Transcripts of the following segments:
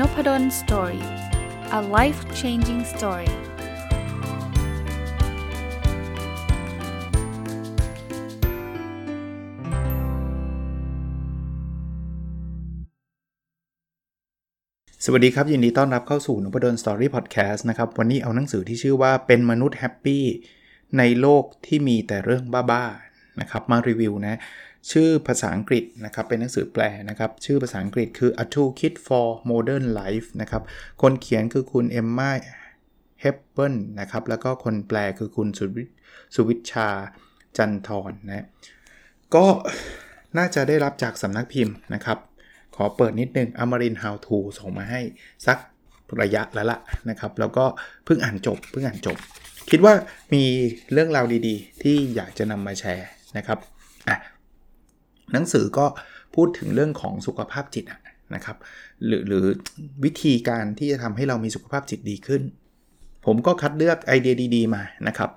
n o p a d o l story a life changing story สวัสดีครับ ยินดีต้อนรับเข้าสู่นพดล Story พอดแคสต์นะครับ วันนี้เอาหนังสือที่ชื่อว่าเป็นมนุษย์ happy ในโลกที่มีแต่เรื่องบ้าๆนะครับมารีวิวนะ ชื่อภาษาอังกฤษนะครับเป็นหนังสือแปลนะครับ ชื่อภาษาอังกฤษคือ A Toolkit for Modern Life นะครับ คนเขียนคือคุณเอมมาเฮปเปิลนะครับ แล้วก็คนแปลคือคุณสุวิชาจันทร์นะ ก็น่าจะได้รับจากสำนักพิมพ์นะครับ ขอเปิดนิดนึงอมริน How to ส่งมาให้สักระยะแล้วล่ะนะครับ แล้วก็เพิ่งอ่านจบเพิ่งอ่านจบ คิดว่ามีเรื่องราวดีๆ ที่อยากจะนำมาแชร์นะครับอะ หนังสือก็พูดถึงเรื่องของสุขภาพจิตนะครับหรือหรือวิธีการที่จะทำให้เรามีสุขภาพจิตดีขึ้น ผมก็คัดเลือกไอเดียดี ๆ มานะครับ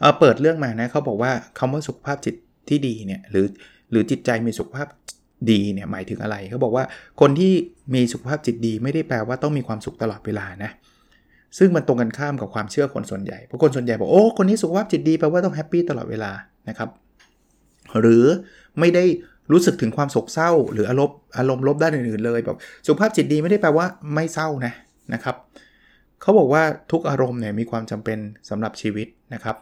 เเปิดเรื่องมานะเขาบอกว่าคำว่าสุขภาพจิตที่ดีเนี่ยหรือหรือจิตใจมีสุขภาพดีเนี่ยหมายถึงอะไรเขาบอกว่าคนที่มีสุขภาพจิตดี ไม่ได้แปลว่าต้องมีความสุขตลอดเวลานะซึ่งมันตรงกันข้ามกับความเชื่อคนส่วนใหญ่เพราะคนส่วนใหญ่บอกโอ้คนนี้สุขภาพจิตดีแปลว่าต้องแฮปปี้ตลอดเวลานะครับหรือไม่ได้ รู้สึกถึงความโศกเศร้า หรืออารมณ์อารมณ์ลบด้านอื่นๆเลยแบบสุขภาพจิตดีไม่ได้แปลว่าไม่เศร้านะนะครับเขาบอกว่าทุกอารมณ์เนี่ยมีความจำเป็นสำหรับชีวิตนะครับ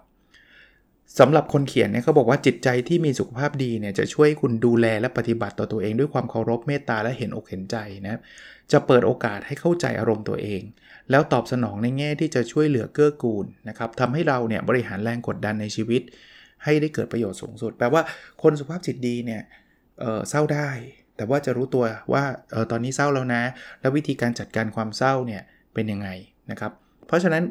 สำหรับคนเขียนเนี่ยเขาบอกว่าจิตใจที่มีสุขภาพดีเนี่ยจะช่วยคุณดูแลและปฏิบัติต่อตัวเองด้วยความเคารพเมตตาและเห็นอกเห็นใจนะจะเปิดโอกาสให้เข้าใจอารมณ์ตัวเอง แล้วตอบสนองในแง่ที่จะช่วยเหลือเกื้อกูลนะครับทำให้เราเนี่ยบริหารแรงกดดันในชีวิต ให้ได้เกิดประโยชน์สูงสุด แปลว่าคนสุขภาพจิตดีเนี่ย เเศร้าได้ แต่ว่าจะรู้ตัวว่าออตอนนี้เศร้าแล้วนะ แล้ววิธีการจัดการความเศร้าเนี่ยเป็นยังไงนะครับ เพราะฉะนั้น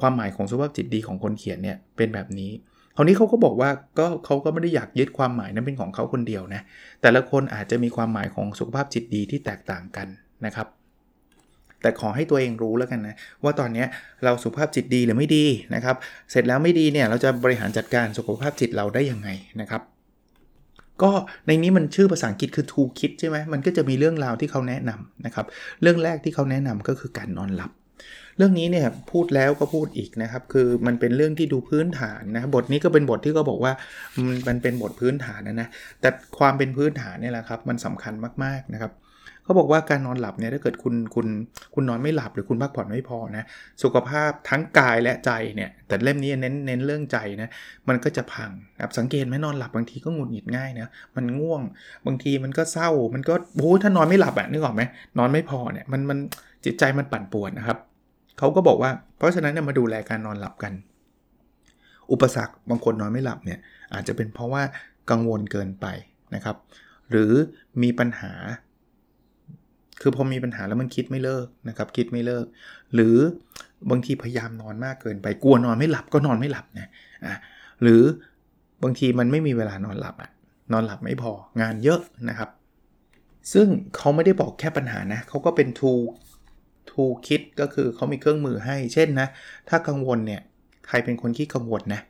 ความหมายของสุขภาพจิตดีของคนเขียนเนี่ยเป็นแบบนี้คราวนี้เขาก็บอกว่าก็เขาก็ไม่ได้อยากยึดความหมายนั้นเป็นของเขาคนเดียวนะ แต่ละคนอาจจะมีความหมายของสุขภาพจิตดีที่แตกต่างกันนะครับ แต่ขอให้ตัวเองรู้แล้วกันนะว่าตอนนี้เราสุขภาพจิตดีหรือไม่ดีนะครับ เสร็จแล้วไม่ดีเนี่ยเราจะบริหารจัดการสุขภาพจิตเราได้ยังไงนะครับ ก็ในนี้มันชื่อภาษาอังกฤษคือ to kit ใช่ไหมมันก็จะมีเรื่องราวที่เขาแนะนำนะครับ เรื่องแรกที่เขาแนะนำก็คือการนอนหลับ เรื่องนี้เนี่ยพูดแล้วก็พูดอีกนะครับ คือมันเป็นเรื่องที่ดูพื้นฐานนะ บทนี้ก็เป็นบทที่เขาบอกว่ามันเป็นบทพื้นฐานนะนะ แต่ความเป็นพื้นฐานเนี่ยแหละครับ มันสำคัญมากๆนะครับ เขาบอกว่าการนอนหลับเนี่ยถ้าเกิดคุณคุณคุณนอนไม่หลับหรือคุณพักผ่อนไม่พอนะสุขภาพทั้งกายและใจเนี่ยแต่เล่มนี้เน้นเน้นเรื่องใจนะมันก็จะพังครับสังเกตไหมนอนหลับบางทีก็หงุดหงิดง่ายนะมันง่วง บางทีมันก็เศร้ามันก็โอ้ถ้านอนไม่หลับอะนึกออกไหมนอนไม่พอเนี่ยมันมันจิตใจมันปั่นป่วนนะครับเขาก็บอกว่า เพราะฉะนั้นเนี่ยมาดูแลการนอนหลับกัน อุปสรรคบางคนนอนไม่หลับเนี่ยอาจจะเป็นเพราะว่ากังวลเกินไปนะครับ หรือมีปัญหา คือพอมีปัญหาแล้วมันคิดไม่เลิกนะครับ คิดไม่เลิก หรือบางทีพยายามนอนมากเกินไปกลัวนอนไม่หลับก็นอนไม่หลับนะอะหรือบางทีมันไม่มีเวลานอนหลับอะนอนหลับไม่พองานเยอะนะครับ ซึ่งเขาไม่ได้บอกแค่ปัญหานะเขาก็เป็นทูทูคิดก็คือเขามีเครื่องมือให้เช่นนะ ถ้ากังวลเนี่ยใครเป็นคนที่กังวลนะ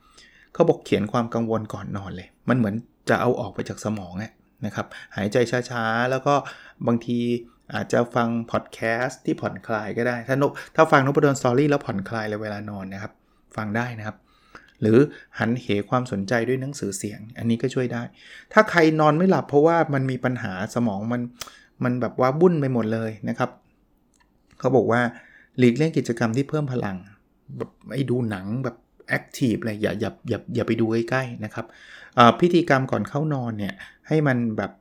เขาบอกเขียนความกังวลก่อนนอนเลย มันเหมือนจะเอาออกไปจากสมองนะครับหายใจช้าๆ แล้วก็บางที อาจจะฟังพอดแคสต์ที่ผ่อนคลายก็ได้ ถ้านกถ้าฟังนบดอนสตอรี่แล้วผ่อนคลายเลยเวลานอนนะครับ ฟังได้นะครับ หรือหันเหความสนใจด้วยหนังสือเสียง อันนี้ก็ช่วยได้ ถ้าใครนอนไม่หลับเพราะว่ามันมีปัญหาสมองมันมันแบบว่าบุ้นไปหมดเลยนะครับ เขาบอกว่าหลีกเลี่ยงกิจกรรมที่เพิ่มพลังแบบไอ้ดูหนังแบบแอคทีฟอะไรอย่าอย่าอย่าอย่าไปดูใกล้ๆนะครับพิธีกรรมก่อนเข้านอนเนี่ยให้มันแบบ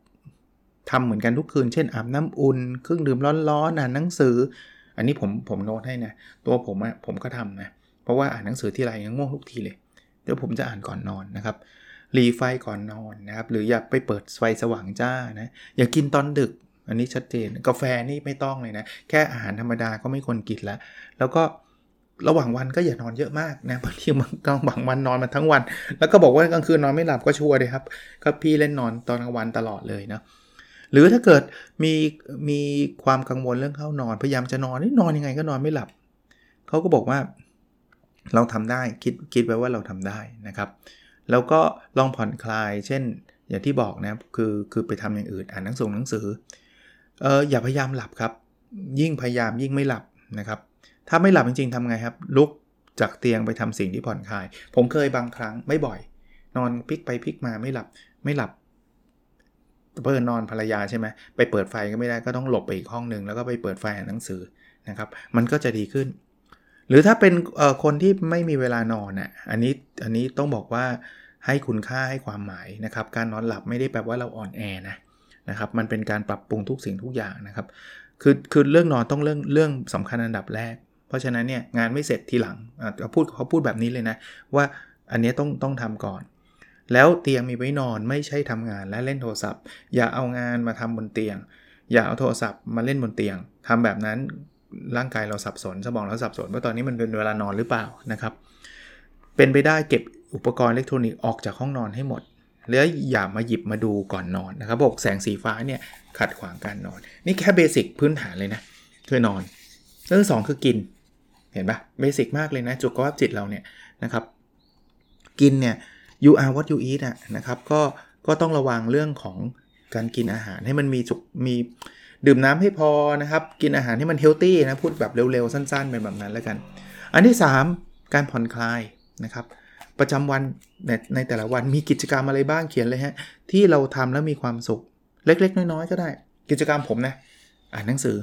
ทำเหมือนกันทุกคืน เช่นอาบน้ำอุ่น เครื่องดื่มร้อนๆอ่านหนังสือ อันนี้ผมผมโน้ตให้นะ ตัวผมอะผมก็ทำนะ เพราะว่าอ่านหนังสือที่ไรยังง่วงทุกทีเลย เดี๋ยวผมจะอ่านก่อนนอนนะครับ รีไฟก่อนนอนนะครับ หรืออย่าไปเปิดไฟสว่างจ้านะ อย่ากินตอนดึก อันนี้ชัดเจน กาแฟนี่ไม่ต้องเลยนะ แค่อาหารธรรมดาก็ไม่ควรกินล้วแล้วก็ระหว่างวันก็อย่านอนเยอะมากนะบางทีบางกลางบางวันนอนมาทั้งวัน แล้วก็บอกว่ากลางคืนนอนไม่หลับก็ชัวร์เลยครับก็พี่เล่นนอนตอนกลางวันตลอดเลยนะ หรือถ้าเกิดมีมีความกังวลเรื่องเข้านอนพยายามจะนอนนี่นอนยังไงก็นอนไม่หลับเขาก็บอกว่าเราทำได้คิดคิดไว้ว่าเราทำได้นะครับ แล้วก็ลองผ่อนคลาย เช่น อย่างที่บอกนะคือคือไปทำอย่างอื่นอ่านหนังสือหนังสือเอออย่าพยายามหลับครับ ยิ่งพยายามยิ่งไม่หลับนะครับ ถ้าไม่หลับจริงๆทำไงครับ ลุกจากเตียงไปทำสิ่งที่ผ่อนคลาย ผมเคยบางครั้งไม่บ่อย นอนพลิกไปพลิกมาไม่หลับไม่หลับ เพื่อนนอนภรรยาใช่ไหมไปเปิดไฟก็ไม่ได้ก็ต้องหลบไปอีกห้องหนึ่งแล้วก็ไปเปิดไฟอ่านหนังสือนะครับ มันก็จะดีขึ้น หรือถ้าเป็นคนที่ไม่มีเวลานอนอะอันนี้อันนี้ต้องบอกว่าให้คุณค่าให้ความหมายนะครับ การนอนหลับไม่ได้แปลว่าเราอ่อนแอนะนะครับ มันเป็นการปรับปรุงทุกสิ่งทุกอย่างนะครับ คือคือเรื่องนอนต้องเรื่องเรื่องสำคัญอันดับแรก เพราะฉะนั้นเนี่ยงานไม่เสร็จทีหลังเขาพูดเขาพูดแบบนี้เลยนะว่าอันนี้ต้องต้องทำก่อน แล้วเตียงมีไว้นอนไม่ใช่ทำงานและเล่นโทรศัพท์ อย่าเอางานมาทำบนเตียง อย่าเอาโทรศัพท์มาเล่นบนเตียงทำแบบนั้นร่างกายเราสับสนสมองเราสับสนว่าตอนนี้มันเป็นเวลานอนหรือเปล่านะครับ เป็นไปได้เก็บอุปกรณ์อิเล็กทรอนิกส์ออกจากห้องนอนให้หมดแล้วอย่ามาหยิบมาดูก่อนนอนนะครับพวกแสงสีฟ้าเนี่ยขัดขวางการนอน นี่แค่ basic พื้นฐานเลยนะคือนอนเรื่องสองคือกิน เห็นปะ basic มากเลยนะสุขภาพจิตเราเนี่ยนะครับ กินเนี่ย you are what you eat อะนะครับก็ก็ต้องระวังเรื่องของการกินอาหารให้มันมีจุกมีดื่มน้ำให้พอนะครับ กินอาหารให้มันเฮลตี้นะ พูดแบบเร็วๆ สั้นๆเป็นแบบนั้นแล้วกัน อันที่ 3 การผ่อนคลายนะครับ ประจำวันในในแต่ละวันมีกิจกรรมอะไรบ้างเขียนเลยฮะ ที่เราทำแล้วมีความสุข เล็ก ๆ น้อยๆก็ได้ กิจกรรมผมนะ อ่านหนังสือ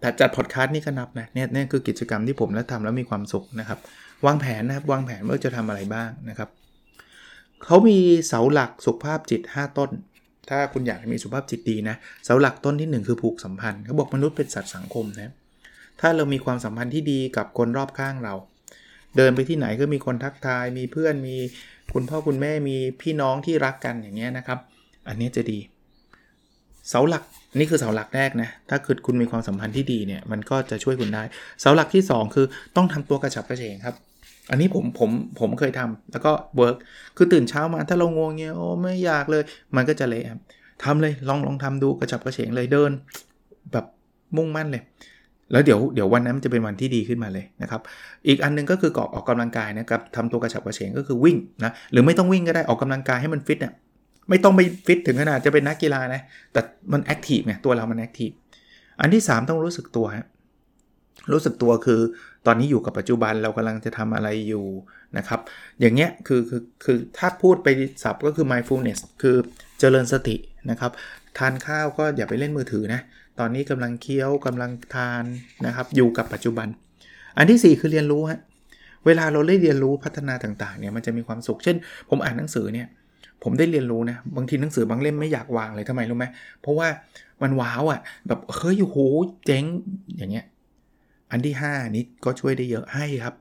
แต่จัดพอดคาสต์นี่ก็นับนะเนี่ยนี่คือกิจกรรมที่ผมแล้วทำแล้วมีความสุขนะครับ วางแผนนะครับวางแผนว่าจะทำอะไรบ้างนะครับ เขามีเสาหลักสุขภาพจิต 5 ต้น ถ้าคุณอยากมีสุขภาพจิตดีนะ เสาหลักต้นที่ 1 คือผูกสัมพันธ์เขาบอกมนุษย์เป็นสัตว์สังคมนะ ถ้าเรามีความสัมพันธ์ที่ดีกับคนรอบข้างเรา เดินไปที่ไหนก็มีคนทักทาย มีเพื่อน มีคุณพ่อคุณแม่ มีพี่น้องที่รักกันอย่างเงี้ยนะครับ อันนี้จะดี เสาหลักนี่คือเสาหลักแรกนะ ถ้าคือคุณมีความสัมพันธ์ที่ดีเนี่ย มันก็จะช่วยคุณได้ เสาหลักที่ 2 คือต้องทำตัวกระฉับกระเฉงครับ อันนี้ผมผมผมเคยทำแล้วก็เวิร์กคือตื่นเช้ามาถ้าเรางวงเงี้ยโอ้ไม่อยากเลย มันก็จะเละครับทำเลยลองลองทำดูกระฉับกระเฉงเลยเดิน แบบมุ่งมั่นเลย แล้วเดี๋ยวเดี๋ยววันนั้นจะเป็นวันที่ดีขึ้นมาเลยนะครับ อีกอันนึงก็คือกออกกำลังกายนะครับทำตัวกระฉับกระเฉงก็คือวิ่งนะหรือไม่ต้องวิ่งก็ได้ออกกำลังกายให้มันฟิตเนี่ยไม่ต้องไปฟิตถึงขนาดจะเป็นนักกีฬานะแต่มันแอคทีฟไงตัวเรามันแอคทีฟอันที่ 3 ต้องรู้สึกตัวฮะ รู้สึกตัวคือตอนนี้อยู่กับปัจจุบันเรากำลังจะทำอะไรอยู่นะครับ อย่างเงี้ยคือคือคือถ้าพูดไปศัพท์ก็คือ mindfulness คือเจริญสตินะครับ ทานข้าวก็อย่าไปเล่นมือถือนะ ตอนนี้กำลังเคี้ยวกำลังทานนะครับ อยู่กับปัจจุบัน อันที่ 4 คือเรียนรู้ฮะเวลาเราได้เรียนรู้พัฒนาต่างๆเนี่ยมันจะมีความสุข เช่น ผมอ่านหนังสือเนี่ยผมได้เรียนรู้นะบางทีหนังสือบางเล่มไม่อยากวางเลยทำไมรู้ไหมเพราะว่ามันว้าวอะ่ะแบบเฮ้ยโหเจ๋งอย่างเงี้ย อันที่ 5 นี้ก็ช่วยได้เยอะให้ครับ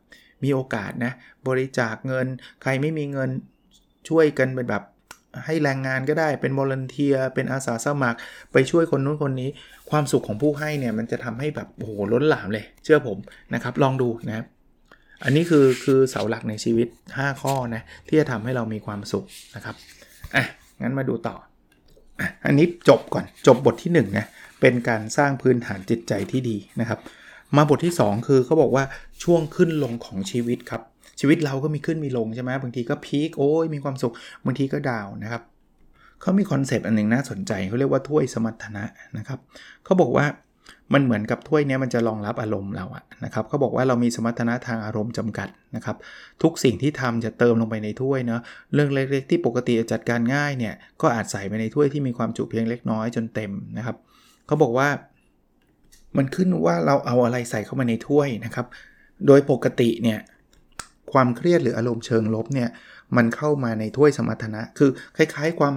มีโอกาสนะ บริจาคเงิน ใครไม่มีเงินช่วยกันเป็นแบบให้แรงงานก็ได้เป็นบริเทียเป็นอาสาสมัคร ไปช่วยคนนู้นคนนี้ ความสุขของผู้ให้เนี่ยมันจะทำให้แบบโอ้โหล้นหลามเลย เชื่อผมนะครับ ลองดูนะครับอันนี้คือคือเสาหลักในชีวิต 5 ข้อนะที่จะทำให้เรามีความสุขนะครับอะงั้นมาดูต่ออันนี้จบก่อนจบบทที่1นะเป็นการสร้างพื้นฐานจิตใจที่ดีนะครับ มาบทที่ 2 คือเขาบอกว่าช่วงขึ้นลงของชีวิตครับ ชีวิตเราก็มีขึ้นมีลงใช่ไหมบางทีก็พีคโอ้ยมีความสุขบางทีก็ดาวนะครับเขามีคอนเซปต์อันหนึ่งน่าสนใจเขาเรียกว่าถ้วยสมรรถนะนะครับเขาบอกว่ามันเหมือนกับถ้วยนี้มันจะรองรับอารมณ์เราอะนะครับเขาบอกว่าเรามีสมรรถนะทางอารมณ์จำกัดนะครับ ทุกสิ่งที่ทำจะเติมลงไปในถ้วยเนาะเรื่องเล็กๆที่ปกติจัดการง่ายเนี่ยก็อาจใส่ไปในถ้วยที่มีความจุเพียงเล็กน้อยจนเต็มนะครับเขาบอกว่า มันขึ้นว่าเราเอาอะไรใส่เข้ามาในถ้วยนะครับ โดยปกติเนี่ยความเครียดหรืออารมณ์เชิงลบเนี่ยมันเข้ามาในถ้วยสมรรถนะ คือคล้าย ๆ ความ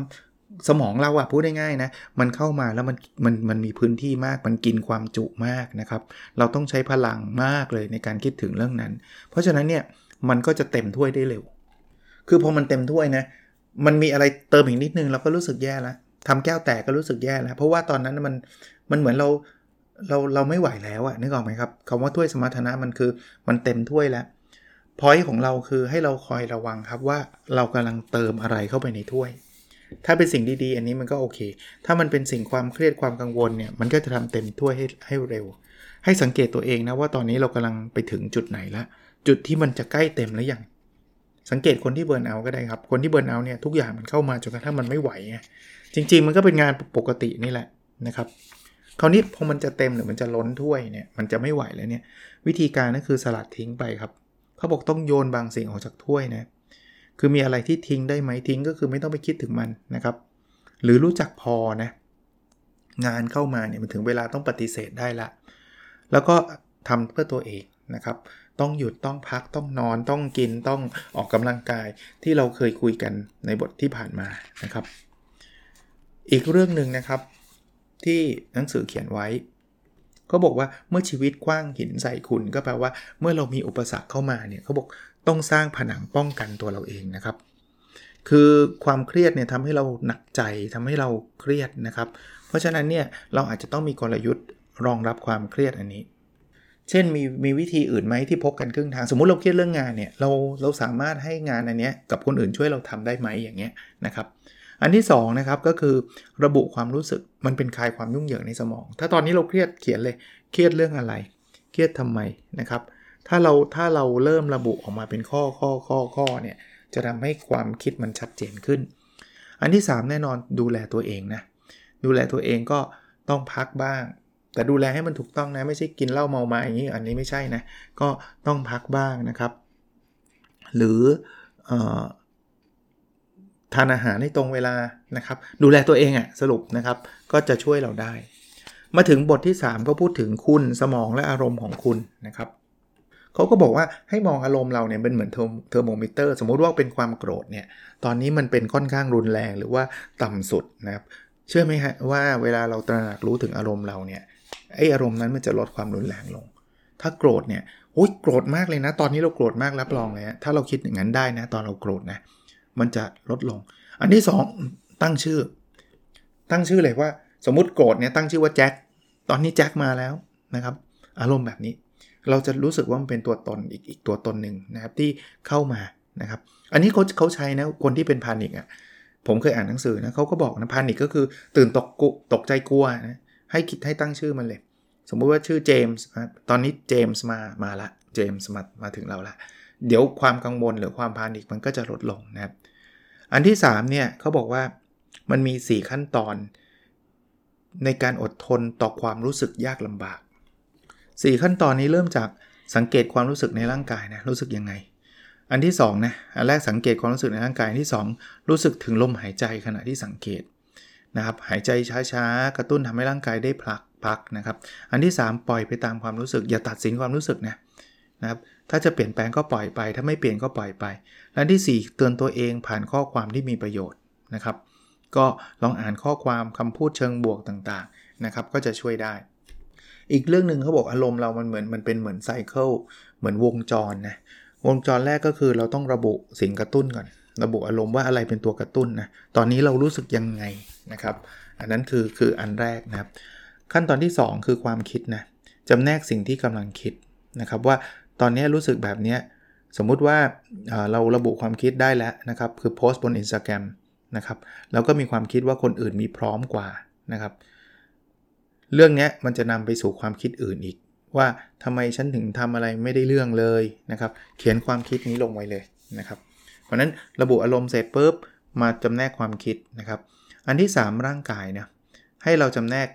สมองเราอะพูดได้ง่ายนะ มันเข้ามาแล้วมันมันมันมีพื้นที่มาก มันกินความจุมากนะครับ เราต้องใช้พลังมากเลยในการคิดถึงเรื่องนั้น เพราะฉะนั้นเนี่ยมันก็จะเต็มถ้วยได้เร็ว คือพอมันเต็มถ้วยนะมันมีอะไรเติมอีกนิดนึงเราก็รู้สึกแย่แล้วทำแก้วแตกก็รู้สึกแย่แล้ว เพราะว่าตอนนั้นมันมันเหมือนเรา เราเราไม่ไหวแล้วอะนึกออกไหมครับคำว่าถ้วยสมรรถนะมันคือมันเต็มถ้วยแล้วพอยของเราคือให้เราคอยระวังครับว่าเรากำลังเติมอะไรเข้าไปในถ้วย ถ้าเป็นสิ่งดีๆ อันนี้มันก็โอเค ถ้ามันเป็นสิ่งความเครียดความกังวลเนี่ยมันก็จะทำเต็มถ้วยให้ให้เร็ว ให้สังเกตตัวเองนะว่าตอนนี้เรากำลังไปถึงจุดไหนล้วจุดที่มันจะใกล้เต็มแล้วยังสังเกตคนที่เบิร์นเอาก็ได้ครับ คนที่เบิร์นเอาเนี่ยทุกอย่างมันเข้ามาจนกระทั่งมันไม่ไหวไงจริง ๆ มันก็เป็นงานปกตินี่แหละนะครับ คราวนี้พอมันจะเต็มหรือมันจะล้นถ้วยเนี่ยมันจะไม่ไหวแล้วเนี่ยวิธีการก็คือสลัดทิ้งไปครับเขาบอกต้องโยนบางสิ่งออกจากถ้วยนะคือมีอะไรที่ทิ้งได้ไหมทิ้งก็คือไม่ต้องไปคิดถึงมันนะครับ หรือรู้จักพอนะงานเข้ามาเนี่ยมันถึงเวลาต้องปฏิเสธได้ละ แล้วก็ทำเพื่อตัวเองนะครับ ต้องหยุดต้องพักต้องนอนต้องกินต้องออกกำลังกายที่เราเคยคุยกันในบทที่ผ่านมานะครับ อีกเรื่องหนึ่งนะครับ ที่หนังสือเขียนไว้เขาบอกว่าเมื่อชีวิตกว้างหินใส่คุณก็แปลว่าเมื่อเรามีอุปสรรคเข้ามาเนี่ยเขาบอกต้องสร้างผนังป้องกันตัวเราเองนะครับ คือความเครียดเนี่ยทำให้เราหนักใจทำให้เราเครียดนะครับ เพราะฉะนั้นเนี่ยเราอาจจะต้องมีกลยุทธ์รองรับความเครียดอันนี้ เช่นมีมีวิธีอื่นไหมที่พกกันครึ่งทาง สมมุติเราเครียดเรื่องงานเนี่ยเราเราสามารถให้งานอันนี้กับคนอื่นช่วยเราทำได้ไหมอย่างเงี้ยนะครับ อันที่2นะครับก็คือระบุความรู้สึกมันเป็นคลายความยุ่งเหยิงในสมอง ถ้าตอนนี้เราเครียดเขียนเลยเครียดเรื่องอะไร เครียดทำไมนะครับ ถ้าเราถ้าเราเริ่มระบุออกมาเป็นข้อข้อข้อข้อเนี่ยจะทำให้ความคิดมันชัดเจนขึ้น อันที่ 3 แน่นอนดูแลตัวเองนะดูแลตัวเองก็ต้องพักบ้าง แต่ดูแลให้มันถูกต้องนะ ไม่ใช่กินเหล้าเมามาอย่างนี้อันนี้ไม่ใช่นะก็ต้องพักบ้างนะครับ หรืออ ทานอาหารให้ตรงเวลานะครับ ดูแลตัวเองอะสรุปนะครับ ก็จะช่วยเราได้ มาถึงบทที่ 3 ก็พูดถึงคุณสมองและอารมณ์ของคุณนะครับเขาก็บอกว่าให้มองอารมณ์เราเนี่ยเป็นเหมือนเทอร์โมมิเตอร์ สมมุติว่าเป็นความโกรธเนี่ยตอนนี้มันเป็นค่อนข้างรุนแรงหรือว่าต่ำสุดนะครับเชื่อไหมฮะว่าเวลาเราตระหนักรู้ถึงอารมณ์เราเนี่ยไออารมณ์นั้นมันจะลดความรุนแรงลง ถ้าโกรธเนี่ยโอ้ยโกรธมากเลยนะ ตอนนี้เราโกรธมากรับรองเลยฮะถ้าเราคิดอย่างนั้นได้นะ ตอนเราโกรธนะ มันจะลดลง อันที่ 2 ตั้งชื่อ ตั้งชื่อเลยว่า สมมติโกรธเนี่ยตั้งชื่อว่าแจ็คตอนนี้แจ็คมาแล้วนะครับ อารมณ์แบบนี้ เราจะรู้สึกว่ามันเป็นตัวตนอีกอีกตัวตนหนึ่งนะครับที่เข้ามานะครับ อันนี้เขาเขาใช้นะคนที่เป็นพานิกอะผมเคยอ่านหนังสือนะเขาก็บอกนะพานิกก็คือตื่นตกกุตกใจกลัวนะให้คิดให้ตั้งชื่อมันเลย สมมุติว่าชื่อเจมส์ตอนนี้เจมส์มามาละเจมส์มามาถึงเราละ เดี๋ยวความกังวลหรือความพานิกมันก็จะลดลงนะครับ อันที่3เนี่ยเขาบอกว่ามันมี 4 ขั้นตอน ในการอดทนต่อความรู้สึกยากลำบาก 4 ขั้นตอนนี้เริ่มจากสังเกตความรู้สึกในร่างกายนะรู้สึกยังไง อันที่2นะอันแรกสังเกตความรู้สึกในร่างกายอันที่ 2 รู้สึกถึงลมหายใจขณะที่สังเกตนะครับหายใจช้าๆ กระตุ้นทำให้ร่างกายได้พักพักนะครับ อันที่ 3 ปล่อยไปตามความรู้สึกอย่าตัดสินความรู้สึกนะนะครับ ถ้าจะเปลี่ยนแปลงก็ปล่อยไป ถ้าไม่เปลี่ยนก็ปล่อยไป และที่ 4 เตือนตัวเองผ่านข้อความที่มีประโยชน์นะครับ ก็ลองอ่านข้อความคำพูดเชิงบวกต่างๆนะครับ ก็จะช่วยได้ อีกเรื่องหนึ่งเขาบอกอารมณ์เรามันเหมือนมันเป็นเหมือนไซเคิลเหมือนวงจรนะวงจรแรกก็คือเราต้องระบุสิ่งกระตุ้นก่อน ระบุอารมณ์ว่าอะไรเป็นตัวกระตุ้นนะตอนนี้เรารู้สึกยังไงนะครับ อันนั้นคือคืออันแรกนะครับ ขั้นตอนที่ 2 คือความคิดนะจำแนกสิ่งที่กำลังคิดนะครับว่า ตอนนี้รู้สึกแบบนี้สมมุติว่าเราระบุความคิดได้แล้วนะครับ คือโพสต์บน Instagram นะครับแล้วก็มีความคิดว่าคนอื่นมีพร้อมกว่านะครับ เรื่องนี้มันจะนำไปสู่ความคิดอื่นอีก ว่าทำไมฉันถึงทำอะไรไม่ได้เรื่องเลยนะครับ เขียนความคิดนี้ลงไว้เลยนะครับ เพราะนั้นระบุอารมณ์เสร็จปุ๊บมาจำแนกความคิดนะครับ อันที่ 3 ร่างกายนะให้เราจำแนก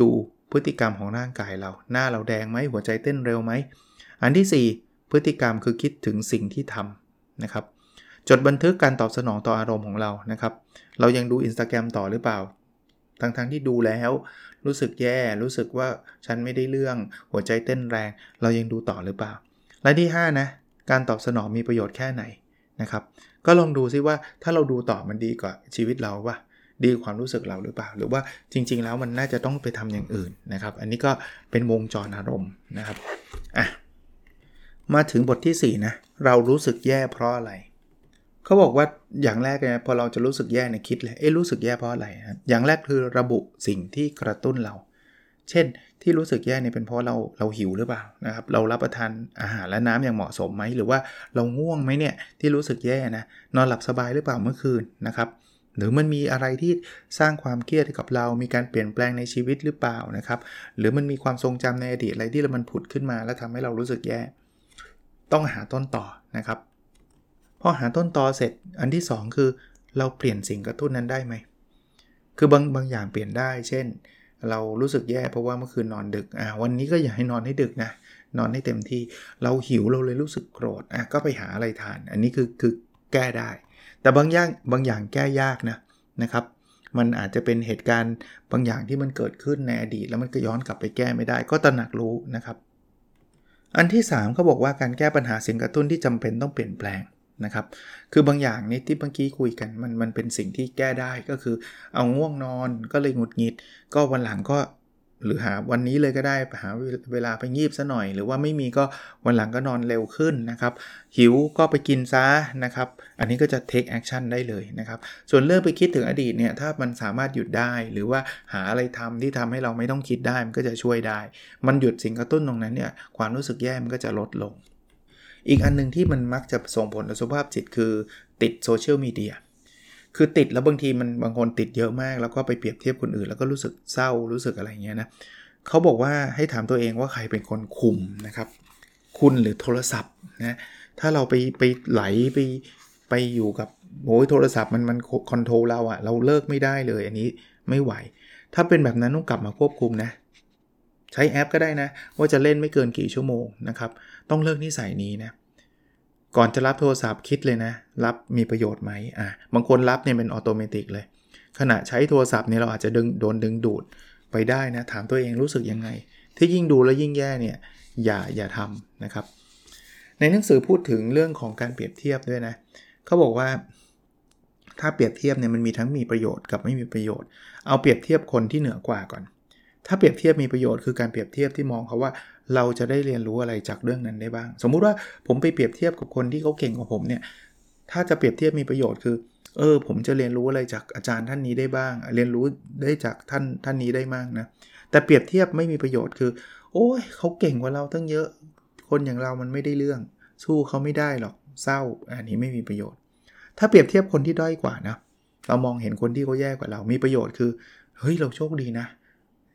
ดูพฤติกรรมของร่างกายเรา หน้าเราแดงไหมหัวใจเต้นเร็วไหม อันที่ 4 พฤติกรรมคือคิดถึงสิ่งที่ทำนะครับ จดบันทึกการตอบสนองต่ออารมณ์ของเรานะครับ เรายังดู Instagram ต่อหรือเปล่าทั้งๆทที่ดูแล้วรู้สึกแย่รู้สึกว่าฉันไม่ได้เรื่องหัวใจเต้นแรง เรายังดูต่อหรือเปล่า และที่ 5 นะ การตอบสนองมีประโยชน์แค่ไหนนะครับ ก็ลองดูซิว่าถ้าเราดูต่อมันดีกว่าชีวิตเราว่าดีความรู้สึกเราหรือเปล่า หรือว่าจริง ๆ แล้วมันน่าจะต้องไปทำอย่างอื่นนะครับ อันนี้ก็เป็นวงจรอารมณ์นะครับอะ มาถึงบทที่ 4 นะ เรารู้สึกแย่เพราะอะไร เขาบอกว่าอย่างแรกเนี่ยพอเราจะรู้สึกแย่เนี่ยคิดเลยเอ๊ะรู้สึกแย่เพราะอะไรครับอย่างแรกคือระบุสิ่งที่กระตุ้นเรา เช่นที่รู้สึกแย่เนี่ยเป็นเพราะเราเราหิวหรือเปล่านะครับเรารับประทานอาหารและน้ำอย่างเหมาะสมไหมหรือว่าเราง่วงไหมเนี่ยที่รู้สึกแย่นะนอนหลับสบายหรือเปล่าเมื่อคืนนะครับหรือมันมีอะไรที่สร้างความเครียดกับเรา มีการเปลี่ยนแปลงในชีวิตหรือเปล่านะครับ หรือมันมีความทรงจำในอดีตอะไรที่มันผุดขึ้นมา แล้วทำให้เรารู้สึกแย่ ต้องหาต้นต่อนะครับ พอหาต้นต่อเสร็จอันที่ 2 คือเราเปลี่ยนสิ่งกระตุ้นนั้นได้ไหม คือบางบางอย่างเปลี่ยนได้ เช่น เรารู้สึกแย่เพราะว่าเมื่อคืนนอนดึก อ่า วันนี้ก็อย่าให้นอนให้ดึกนะ นอนให้เต็มที่ เราหิวเราเลยรู้สึกโกรธ อะ ก็ไปหาอะไรทาน อันนี้คือคือแก้ได้ แต่บางอย่างบางอย่างแก้ยากนะ นะครับ มันอาจจะเป็นเหตุการณ์บางอย่างที่มันเกิดขึ้นในอดีต แล้วมันก็ย้อนกลับไปแก้ไม่ได้ ก็ตระหนักรู้นะครับ อันที่3เขาบอกว่าการแก้ปัญหาสิ่งกระตุ้นที่จำเป็นต้องเปลี่ยนแปลงนะครับ คือบางอย่างนี่ที่เมื่อกี้คุยกันมันมันเป็นสิ่งที่แก้ได้ก็คือ เอาง่วงนอนก็เลยหงุดหงิด ก็วันหลังก็ หรือหาวันนี้เลยก็ได้หาเวลาไปงีบซะหน่อย หรือว่าไม่มีก็วันหลังก็นอนเร็วขึ้นนะครับ หิวก็ไปกินซะนะครับ อันนี้ก็จะ take action ได้เลยนะครับ ส่วนเรื่องไปคิดถึงอดีตเนี่ยถ้ามันสามารถหยุดได้ หรือว่าหาอะไรทำที่ทำให้เราไม่ต้องคิดได้มันก็จะช่วยได้ มันหยุดสิ่งกระตุ้นตรงนั้นเนี่ยความรู้สึกแย่มันก็จะลดลง อีกอันนึงที่มันมักจะส่งผลต่อสุขภาพจิตคือติดโซเชียลมีเดีย คือติดแล้วบางทีมันบางคนติดเยอะมาก แล้วก็ไปเปรียบเทียบคนอื่น แล้วก็รู้สึกเศร้ารู้สึกอะไรเงี้ยนะเขาบอกว่าให้ถามตัวเองว่าใครเป็นคนคุมนะครับ คุณหรือโทรศัพท์นะถ้าเราไปไปไหลไปไปอยู่กับโอ้ยโทรศัพท์มันมันคอนโทรลเราอะเราเลิกไม่ได้เลยอันนี้ไม่ไหว ถ้าเป็นแบบนั้นต้องกลับมาควบคุมนะ ใช้แอปก็ได้นะ ว่าจะเล่นไม่เกินกี่ชั่วโมงนะครับ ต้องเลิกนิสัยนี้นะ ก่อนจะรับโทรศัพท์คิดเลยนะ รับมีประโยชน์ไหมอะบางคนรับเนี่ยเป็นออโตเมติกเลย ขณะใช้โทรศัพท์เนี่ยเราอาจจะดึงโดนดึงดูดไปได้นะ ถามตัวเองรู้สึกยังไง ที่ยิ่งดูแล้วยิ่งแย่เนี่ยอย่าอย่าทำนะครับ ในหนังสือพูดถึงเรื่องของการเปรียบเทียบด้วยนะเขาบอกว่า ถ้าเปรียบเทียบเนี่ยมันมีทั้งมีประโยชน์กับไม่มีประโยชน์ เอาเปรียบเทียบคนที่เหนือกว่าก่อน ถ้าเปรียบเทียบมีประโยชน์คือการเปรียบเทียบที่มองเขาว่า เราจะได้เรียนรู้อะไรจากเรื่องนั้นได้บ้าง สมมุติว่าผมไปเปรียบเทียบกับคนที่เขาเก่งกว่าผมเนี่ย ถ้าจะเปรียบเทียบมีประโยชน์คือ เออ ผมจะเรียนรู้อะไรจากอาจารย์ท่านนี้ได้บ้าง เรียนรู้ได้จากท่านท่านนี้ได้มากนะ แต่เปรียบเทียบไม่มีประโยชน์คือ โอ้ยเขาเก่งกว่าเราตั้งเยอะ คนอย่างเรามันไม่ได้เรื่อง สู้เขาไม่ได้หรอก เศร้า อันนี้ไม่มีประโยชน์ ถ้าเปรียบเทียบคนที่ด้อยกว่านะ เรามองเห็นคนที่เขาแย่กว่าเรา มีประโยชน์คือ เฮ้ย เราโชคดีนะ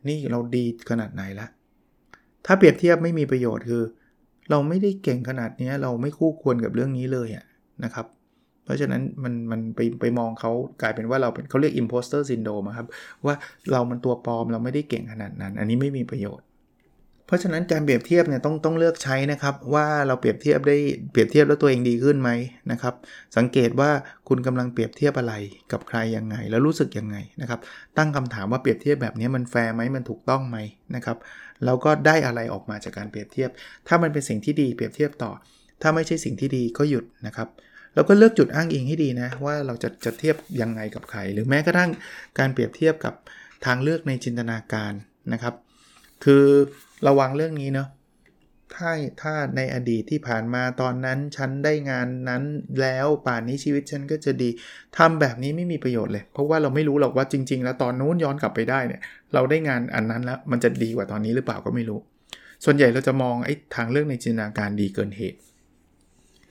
นี่เราดีขนาดไหนละ ถ้าเปรียบเทียบไม่มีประโยชน์คือ เราไม่ได้เก่งขนาดนี้เราไม่คู่ควรกับเรื่องนี้เลยอะนะครับ เพราะฉะนั้นมันมันไปไปมองเขากลายเป็นว่าเราเป็นเขาเรียก imposter syndrome ครับว่าเรามันตัวปลอมเราไม่ได้เก่งขนาดนั้น อันนี้ไม่มีประโยชน์ เพราะฉะนั้นการเปรียบเทียบเนี่ยต้องต้องเลือกใช้นะครับ ว่าเราเปรียบเทียบได้เปรียบเทียบแล้วตัวเองดีขึ้นไหมนะครับ สังเกตว่าคุณกำลังเปรียบเทียบอะไรกับใครยังไง แล้วรู้สึกยังไงนะครับ ตั้งคำถามว่าเปรียบเทียบแบบนี้มันแฟร์ไหมมันถูกต้องไหมนะครับแล้วก็ได้อะไรออกมาจากการเปรียบเทียบ ถ้ามันเป็นสิ่งที่ดีเปรียบเทียบต่อ ถ้าไม่ใช่สิ่งที่ดีก็หยุดนะครับแล้วก็เลือกจุดอ้างอิงให้ดีนะว่าเราจะจะเทียบยังไงกับใคร หรือแม้กระทั่งการเปรียบเทียบกับทางเลือกในจินตนาการนะครับ คือ ระวังเรื่องนี้เนาะถ้าถ้าในอดีตที่ผ่านมาตอนนั้น ฉันได้งานนั้นแล้วป่านนี้ชีวิตฉันก็จะดีทำแบบนี้ไม่มีประโยชน์เลย เพราะว่าเราไม่รู้หรอกว่าจริง ๆ แล้วตอนนู้นย้อนกลับไปได้เนี่ย เราได้งานอันนั้นแล้วมันจะดีกว่าตอนนี้หรือเปล่าก็ไม่รู้ ส่วนใหญ่เราจะมองไอ้ทางเรื่องในจินตนาการดีเกินเหตุ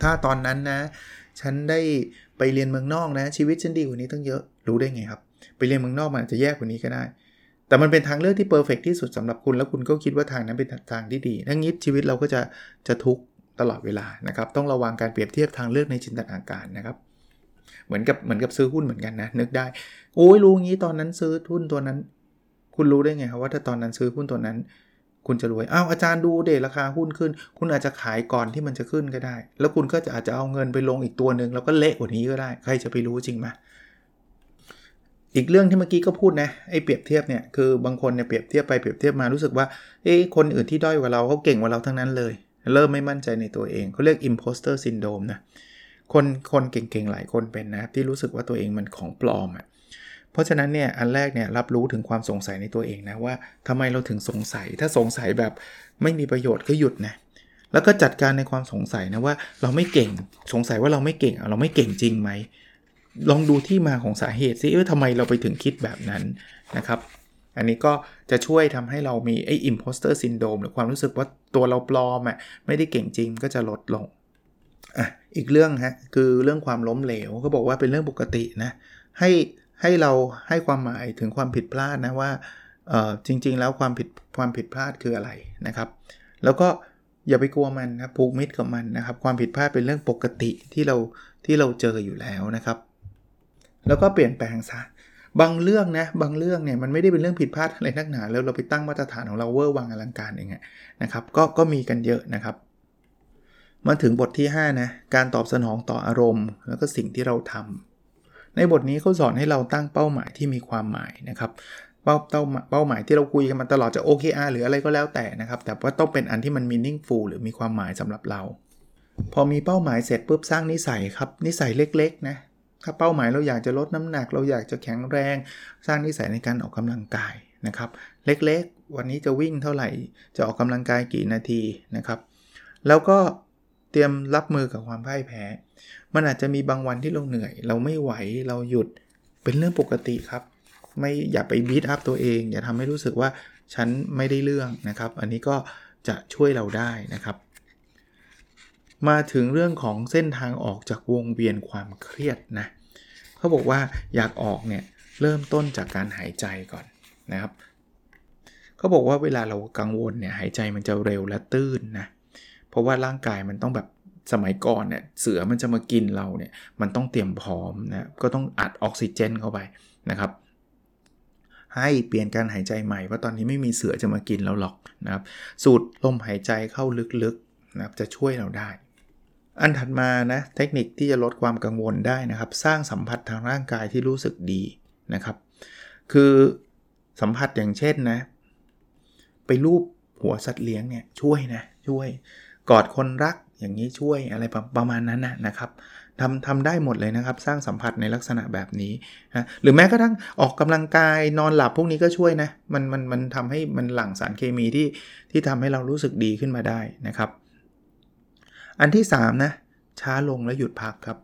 ถ้าตอนนั้นนะ ฉันได้ไปเรียนเมืองนอกนะ ชีวิตฉันดีกว่านี้ตั้งเยอะรู้ได้ไงครับ ไปเรียนเมืองนอกมันอาจจะแย่กว่านี้ก็ได้ แต่มันเป็นทางเลือกที่เพอร์เฟกที่สุดสำหรับคุณ แล้วคุณก็คิดว่าทางนั้นเป็นทางที่ดีทั้งนี้ชีวิตเราก็จะจะทุกข์ตลอดเวลานะครับ ต้องระวังการเปรียบเทียบทางเลือกในจินตนาการนะครับ เหมือนกับเหมือนกับซื้อหุ้นเหมือนกันนะ นึกได้ โอ้ยรู้งี้ตอนนั้นซื้อหุ้นตัวนั้น คุณรู้ได้ไงครับว่าถ้าตอนนั้นซื้อหุ้นตัวนั้น คุณจะรวยอ้าวอาจารย์ดูเดราคาหุ้นขึ้น คุณอาจจะขายก่อนที่มันจะขึ้นก็ได้ แล้วคุณก็จะอาจจะเอาเงินไปลงอีกตัวหนึ่งแล้วก็เละกว่านี้ก็ได้ ใครจะไปรู้จริงไหม อีกเรื่องที่เมื่อกี้ก็พูดนะไอ้เปรียบเทียบเนี่ยคือบางคนเนี่ยเปรียบเทียบไปเปรียบเทียบมารู้สึกว่าเอ้คนอื่นที่ด้อยกว่าเราเขาเก่งกว่าเราทั้งนั้นเลย เริ่มไม่มั่นใจในตัวเองเขาเรียก imposter syndrome นะคนคนเก่งๆหลายคนเป็นนะที่รู้สึกว่าตัวเองมันของปลอมอะ่ะเพราะฉะนั้นเนี่ยอันแรกเนี่ยรับรู้ถึงความสงสัยในตัวเองนะว่าทำไมเราถึงสงสัย ถ้าสงสัยแบบไม่มีประโยชน์ก็หยุดนะแล้วก็จัดการในความสงสัยนะว่าเราไม่เก่งสงสัยว่าเราไม่เก่งเราไม่เก่งจริงไหม ลองดูที่มาของสาเหตุซิว่าทำไมเราไปถึงคิดแบบนั้นนะครับ อันนี้ก็จะช่วยทำให้เรามีไอ้ imposter syndrome หรือความรู้สึกว่าตัวเราปลอมอะไม่ได้เก่งจริงก็จะลดลงอะอีกเรื่องฮะคือเรื่องความล้มเหลวก็บอกว่าเป็นเรื่องปกตินะให้ให้เราให้ความหมายถึงความผิดพลาดนะว่าเออจริง ๆ แล้วความผิดความผิดพลาดคืออะไรนะครับ แล้วก็อย่าไปกลัวมันนะผูกมิตรกับมันนะครับ ความผิดพลาดเป็นเรื่องปกติที่เราที่เราเจออยู่แล้วนะครับ แล้วก็เปลี่ยนแปลงซะบางเรื่องนะบางเรื่องเนี่ยมันไม่ได้เป็นเรื่องผิดพลาดอะไรนักหนา แล้วเราไปตั้งมาตรฐานของเราเวอร์วังอลังการเองนะครับก็ก็มีกันเยอะนะครับ มาถึงบทที่5นะการตอบสนองต่ออารมณ์ แล้วก็สิ่งที่เราทำในบทนี้เขาสอนให้เราตั้งเป้าหมายที่มีความหมายนะครับเป้าเป้าเป้าหมายที่เราคุยกันมาตลอดจะ OKR หรืออะไรก็แล้วแต่นะครับ แต่ว่าต้องเป็นอันที่มัน meaningful หรือมีความหมายสำหรับเรา พอมีเป้าหมายเสร็จปุ๊บสร้างนิสัยครับนิสัยเล็กๆนะ ถ้าเป้าหมายเราอยากจะลดน้ำหนัก เราอยากจะแข็งแรง สร้างนิสัยในการออกกำลังกายนะครับ เล็กๆ วันนี้จะวิ่งเท่าไหร่ จะออกกำลังกายกี่นาทีนะครับ แล้วก็เตรียมรับมือกับความพ่ายแพ้ มันอาจจะมีบางวันที่เราเหนื่อย เราไม่ไหวเราหยุดเป็นเรื่องปกติครับ ไม่อย่าไปบีทอัพตัวเอง อย่าทำให้รู้สึกว่าฉันไม่ได้เรื่องนะครับ อันนี้ก็จะช่วยเราได้นะครับ มาถึงเรื่องของเส้นทางออกจากวงเวียนความเครียดนะเขาบอกว่าอยากออกเนี่ยเริ่มต้นจากการหายใจก่อนนะครับเขาบอกว่าเวลาเรากังวลเนี่ยหายใจมันจะเร็วและตื้นนะเพราะว่าร่างกายมันต้องแบบสมัยก่อนเนี่ยเสือมันจะมากินเราเนี่ยมันต้องเตรียมพร้อมนะก็ต้องอัดออกซิเจนเข้าไปนะครับ ให้เปลี่ยนการหายใจใหม่เพราะตอนนี้ไม่มีเสือจะมากินเราหรอกนะครับสูดลมหายใจเข้าลึกๆนะครับจะช่วยเราได้ อันถัดมานะเทคนิคที่จะลดความกังวลได้นะครับ สร้างสัมผัสทางร่างกายที่รู้สึกดีนะครับ คือสัมผัสอย่างเช่นนะไปรูปหัวสัตว์เลี้ยงเนี่ยช่วยนะช่วย กอดคนรักอย่างนี้ช่วยอะไรประมาณนั้นนะนะครับทำทำได้หมดเลยนะครับ สร้างสัมผัสในลักษณะแบบนี้นะหรือแม้กระทั่งออกกำลังกายนอนหลับพวกนี้ก็ช่วยนะมันมันมันทำให้มันหลั่งสารเคมีที่ที่ทำให้เรารู้สึกดีขึ้นมาได้นะครับ อันที่3นะช้าลงและหยุดพักครับ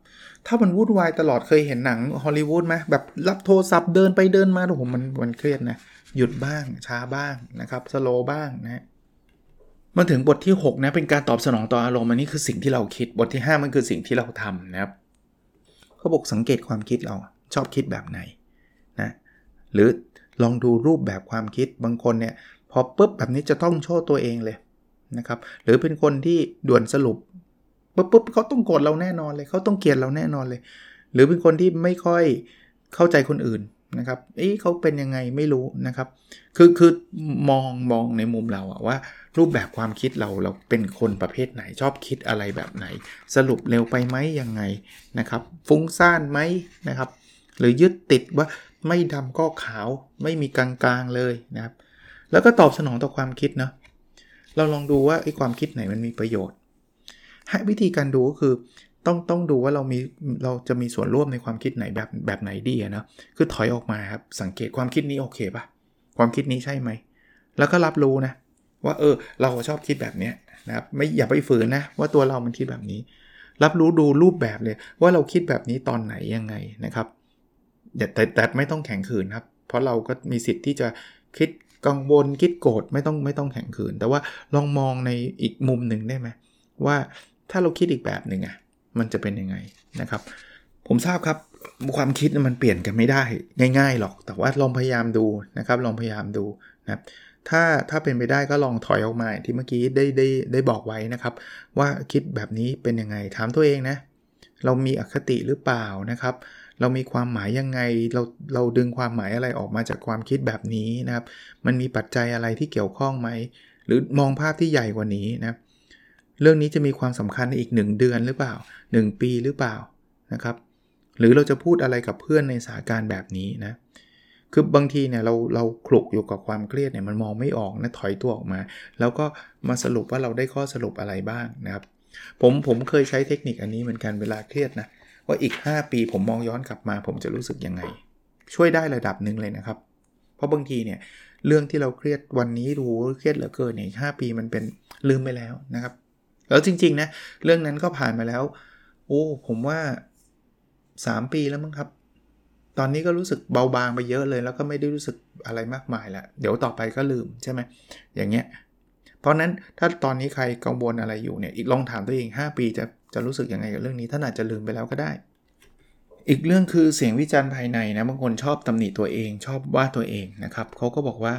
ถ้ามันวุ่นวายตลอดเคยเห็นหนังฮอลลีวูดไหมแบบรับโทรศัพท์เดินไปเดินมาโอ้โหมันมันเครียดนะหยุดบ้างช้าบ้างนะครับสโลบ้างนะมาถึงบทที่ 6 นะเป็นการตอบสนองต่ออารมณ์อันนี้คือสิ่งที่เราคิดบทที่ 5 มันคือสิ่งที่เราทำนะครับเขาบอกสังเกตความคิดเราชอบคิดแบบไหนนะหรือลองดูรูปแบบความคิดบางคนเนี่ยพอปุ๊บแบบนี้จะต้องโชว์ตัวเองเลย นะครับหรือเป็นคนที่ด่วนสรุปปุ๊บปุ๊บเขาต้องโกรธเราแน่นอนเลยเขาต้องเกลียดเราแน่นอนเลย หรือเป็นคนที่ไม่ค่อยเข้าใจคนอื่นนะครับเอ๊ะเขาเป็นยังไงไม่รู้นะครับ คือคือมองมองในมุมเราอะว่า รูปแบบความคิดเราเราเป็นคนประเภทไหนชอบคิดอะไรแบบไหน สรุปเร็วไปไหมยังไงนะครับ ฟุ้งซ่านไหมนะครับ หรือยึดติดว่าไม่ดำก็ขาวไม่มีกลางๆเลยนะครับ แล้วก็ตอบสนองต่อความคิดเนาะ เราลองดูว่าไอ้ความคิดไหนมันมีประโยชน์ให้วิธีการดูก็คือต้องต้องดูว่าเรามีเราจะมีส่วนร่วมในความคิดไหนแบบแบบไหนดีนะคือถอยออกมาครับสังเกตความคิดนี้โอเคปะความคิดนี้ใช่ไหมแล้วก็รับรู้นะว่าเออเราชอบคิดแบบนี้นะครับไม่อย่าไปฝืนนะว่าตัวเรามันคิดแบบนี้ รับรู้ดูรูปแบบเลย ว่าเราคิดแบบนี้ตอนไหนยังไงนะครับแต่แต่ไม่ต้องแข็งขืนครับ เพราะเราก็มีสิทธิ์ที่จะคิด กังวลคิดโกรธไม่ต้องไม่ต้องแข็งขืน แต่ว่าลองมองในอีกมุมหนึ่งได้ไหมว่าถ้าเราคิดอีกแบบหนึ่งอะมันจะเป็นยังไงนะครับ ผมทราบครับความคิดมันเปลี่ยนกันไม่ได้ง่าย ๆหรอก แต่ว่าลองพยายามดูนะครับ ลองพยายามดูนะครับถ้าถ้าเป็นไปได้ก็ลองถอยออกมาที่เมื่อกี้ได้ได้ได้บอกไว้นะครับ ว่าคิดแบบนี้เป็นยังไงถามตัวเองนะ เรามีอคติหรือเปล่านะครับ เรามีความหมายยังไง เราเราดึงความหมายอะไรออกมาจากความคิดแบบนี้นะครับ มันมีปัจจัยอะไรที่เกี่ยวข้องไหม หรือมองภาพที่ใหญ่กว่านี้นะเรื่องนี้จะมีความสำคัญในอีก 1 เดือนหรือเปล่า 1 ปีหรือเปล่านะครับ หรือเราจะพูดอะไรกับเพื่อนในสถานการณ์แบบนี้นะคือบางทีเนี่ยเราเราคลุกอยู่กับความเครียดเนี่ยมันมองไม่ออกนะถอยตัวออกมา แล้วก็มาสรุปว่าเราได้ข้อสรุปอะไรบ้างนะครับ ผมผมเคยใช้เทคนิคอันนี้เหมือนกันเวลาเครียดนะ ว่าอีก 5 ปีผมมองย้อนกลับมา ผมจะรู้สึกยังไง ช่วยได้ระดับหนึ่งเลยนะครับ เพราะบางทีเนี่ยเรื่องที่เราเครียดวันนี้รู้เครียดเหลือเกินเนี่ยห้าปีมันเป็นลืมไปแล้วนะครับ แล้วจริงๆนะเรื่องนั้นก็ผ่านมาแล้ว โอ้ผมว่า 3 ปีแล้วมั้งครับ ตอนนี้ก็รู้สึกเบาบางไปเยอะเลย แล้วก็ไม่ได้รู้สึกอะไรมากมายละเดี๋ยวต่อไปก็ลืมใช่ไหมอย่างเงี้ยเพราะนั้นถ้าตอนนี้ใครกังวลอะไรอยู่เนี่ยอีกลองถามตัวเอง 5 ปีจะ จะรู้สึกยังไงกับเรื่องนี้ท่านอาจจะลืมไปแล้วก็ได้ อีกเรื่องคือเสียงวิจารณ์ภายในนะบางคนชอบตำหนิตัวเอง ชอบว่าตัวเองนะครับเขาก็บอกว่า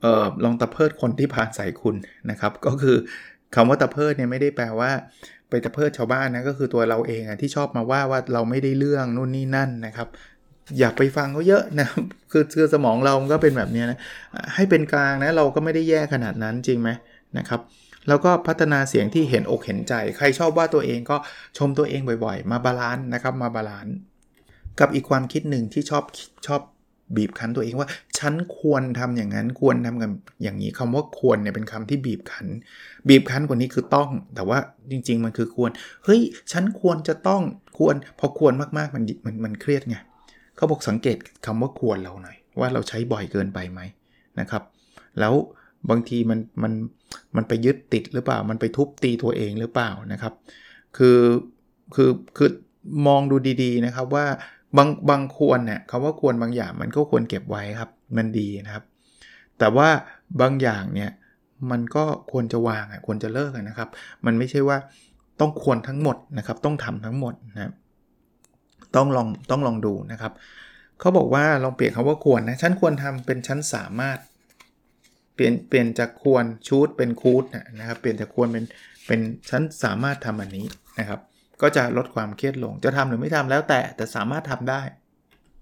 เออลองตะเพิดคนที่ผ่านใส่คุณนะครับ ก็คือคำว่าตะเพิดเนี่ยไม่ได้แปลว่าไปตะเพิดชาวบ้านนะก็คือตัวเราเองอะที่ชอบมาว่าว่าเราไม่ได้เรื่องนู่นนี่นั่นนะครับ อย่าไปฟังเขาเยอะนะคือคือสมองเรามันก็เป็นแบบนี้นะให้เป็นกลางนะเราก็ไม่ได้แย่ขนาดนั้นจริงไหมนะครับ แล้วก็พัฒนาเสียงที่เห็นอกเห็นใจ ใครชอบว่าตัวเองก็ชมตัวเองบ่อยๆ มา balance นะครับมา balance กับอีกความคิดหนึ่งที่ชอบชอบบีบคั้นตัวเองว่าฉันควรทำอย่างนั้นควรทำกันอย่างนี้คำว่าควรเนี่ยเป็นคำที่บีบคั้น บีบคั้นกว่านี้คือต้อง แต่ว่าจริง ๆ มันคือควรเฮ้ยฉันควรจะต้องควร พอควรมากๆมันมันมันเครียดไงเขาบอกสังเกตคำว่าควรเราหน่อยว่าเราใช้บ่อยเกินไปไหมนะครับ แล้วบางทีมันมัน มันไปยึดติดหรือเปล่า มันไปทุบตีตัวเองหรือเปล่านะครับ คือคือคือมองดูดีๆนะครับว่าบางบางควรเนี่ยคำว่าควรบางอย่างมันก็ควรเก็บไว้ครับ มันดีนะครับ แต่ว่าบางอย่างเนี่ยมันก็ควรจะวางอะควรจะเลิกนะครับ มันไม่ใช่ว่าต้องควรทั้งหมดนะครับ ต้องทำทั้งหมดนะต้องลองต้องลองดูนะครับเขาบอกว่าลองเปลี่ยนคำว่าควรนะฉันควรทำเป็นฉันสามารถ ลี่ยนเปลี่ยนจากควรชูดเป็นคูดนะครับ เปลี่ยนจากควรเป็นเป็นฉันสามารถทำอันนี้นะครับ ก็จะลดความเครียดลง จะทำหรือไม่ทำแล้วแต่แต่สามารถทำได้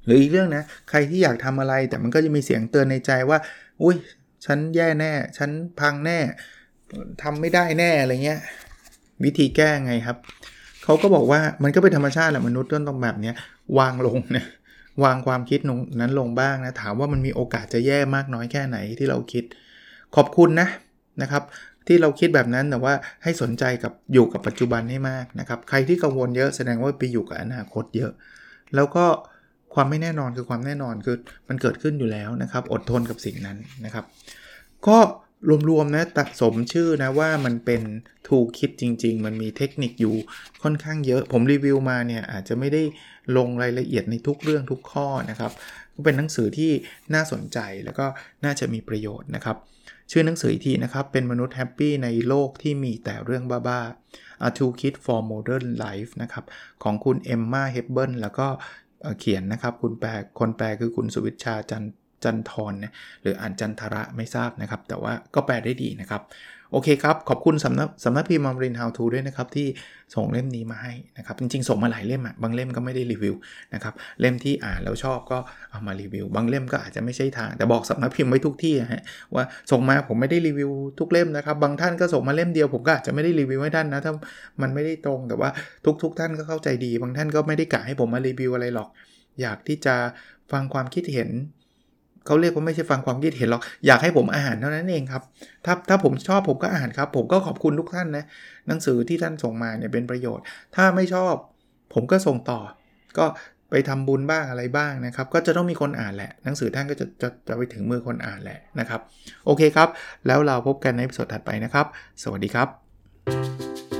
หรืออีกเรื่องนะ ใครที่อยากทำอะไรแต่มันก็จะมีเสียงเตือนในใจว่า อุ้ยฉันแย่แน่ ฉันพังแน่ทำไม่ได้แน่อะไรเงี้ย วิธีแก้ไงครับ เขาก็บอกว่ามันก็เป็นธรรมชาติแหละมนุษย์ต้องแบบเนี้ยวางลงนะวางความคิดนั้นลงบ้างนะ ถามว่ามันมีโอกาสจะแย่มากน้อยแค่ไหนที่เราคิด ขอบคุณนะนะครับที่เราคิดแบบนั้นแต่ว่าให้สนใจกับอยู่กับปัจจุบันให้มากนะครับ ใครที่กังวลเยอะแสดงว่าไปอยู่กับอนาคตเยอะ แล้วก็ความไม่แน่นอนคือความแน่นอนคือมันเกิดขึ้นอยู่แล้วนะครับ อดทนกับสิ่งนั้นนะครับ ก็รวมๆนะตัดสมชื่อนะว่ามันเป็นทูคิดจริง ๆ มันมีเทคนิคอยู่ค่อนข้างเยอะ ผมรีวิวมาเนี่ยอาจจะไม่ได้ลงรายละเอียดในทุกเรื่องทุกข้อนะครับ ก็เป็นหนังสือที่น่าสนใจแล้วก็น่าจะมีประโยชน์นะครับ ชื่อหนังสือทีนะครับ เป็นมนุษย์แฮปปี้ในโลกที่มีแต่เรื่องบ้าๆ A Toolkit for Modern Life นะครับ ของคุณเอมมาเฮเบิลแล้วก็เขียนนะครับ คุณแปลคนแปลคือคุณสุวิชาจันจันทรนะหรืออ่านจันทระไม่ทราบนะครับ แต่ว่าก็แปลได้ดีนะครับ โอเคครับ ขอบคุณสำนักสำนักพิมพ์มอมรินฮาวทูด้วยนะครับ ที่ส่งเล่มนี้มาให้นะครับ จริงๆ ส่งมาหลายเล่มอะบางเล่มก็ไม่ได้รีวิวนะครับ เล่มที่อ่านแล้วชอบก็เอามารีวิว บางเล่มก็อาจจะไม่ใช่ทาง แต่บอกสำนักพิมพ์ไว้ทุกที่ฮะว่าส่งมาผมไม่ได้รีวิวทุกเล่มนะครับ บางท่านก็ส่งมาเล่มเดียวผมก็อาจจะไม่ได้รีวิวให้ท่านนะถ้ามันไม่ได้ตรงแต่ว่าทุก ๆ ท่านก็เข้าใจดี บางท่านก็ไม่ได้กะให้ผมมารีวิวอะไรหรอก อยากที่จะฟังความคิดเห็น เขาเรียกว่าไม่ใช่ฟังความคิดเห็นหรอกอยากให้ผมอ่านเท่านั้นเองครับ ถ้าถ้าผมชอบผมก็อ่านครับ ผมก็ขอบคุณทุกท่านนะหนังสือที่ท่านส่งมาเนี่ยเป็นประโยชน์ ถ้าไม่ชอบผมก็ส่งต่อ ก็ไปทำบุญบ้างอะไรบ้างนะครับ ก็จะต้องมีคนอ่านแหละ หนังสือท่านก็จะจะจะไปถึงมือคนอ่านแหละนะครับ โอเคครับ แล้วเราพบกันในสดถัดไปนะครับ สวัสดีครับ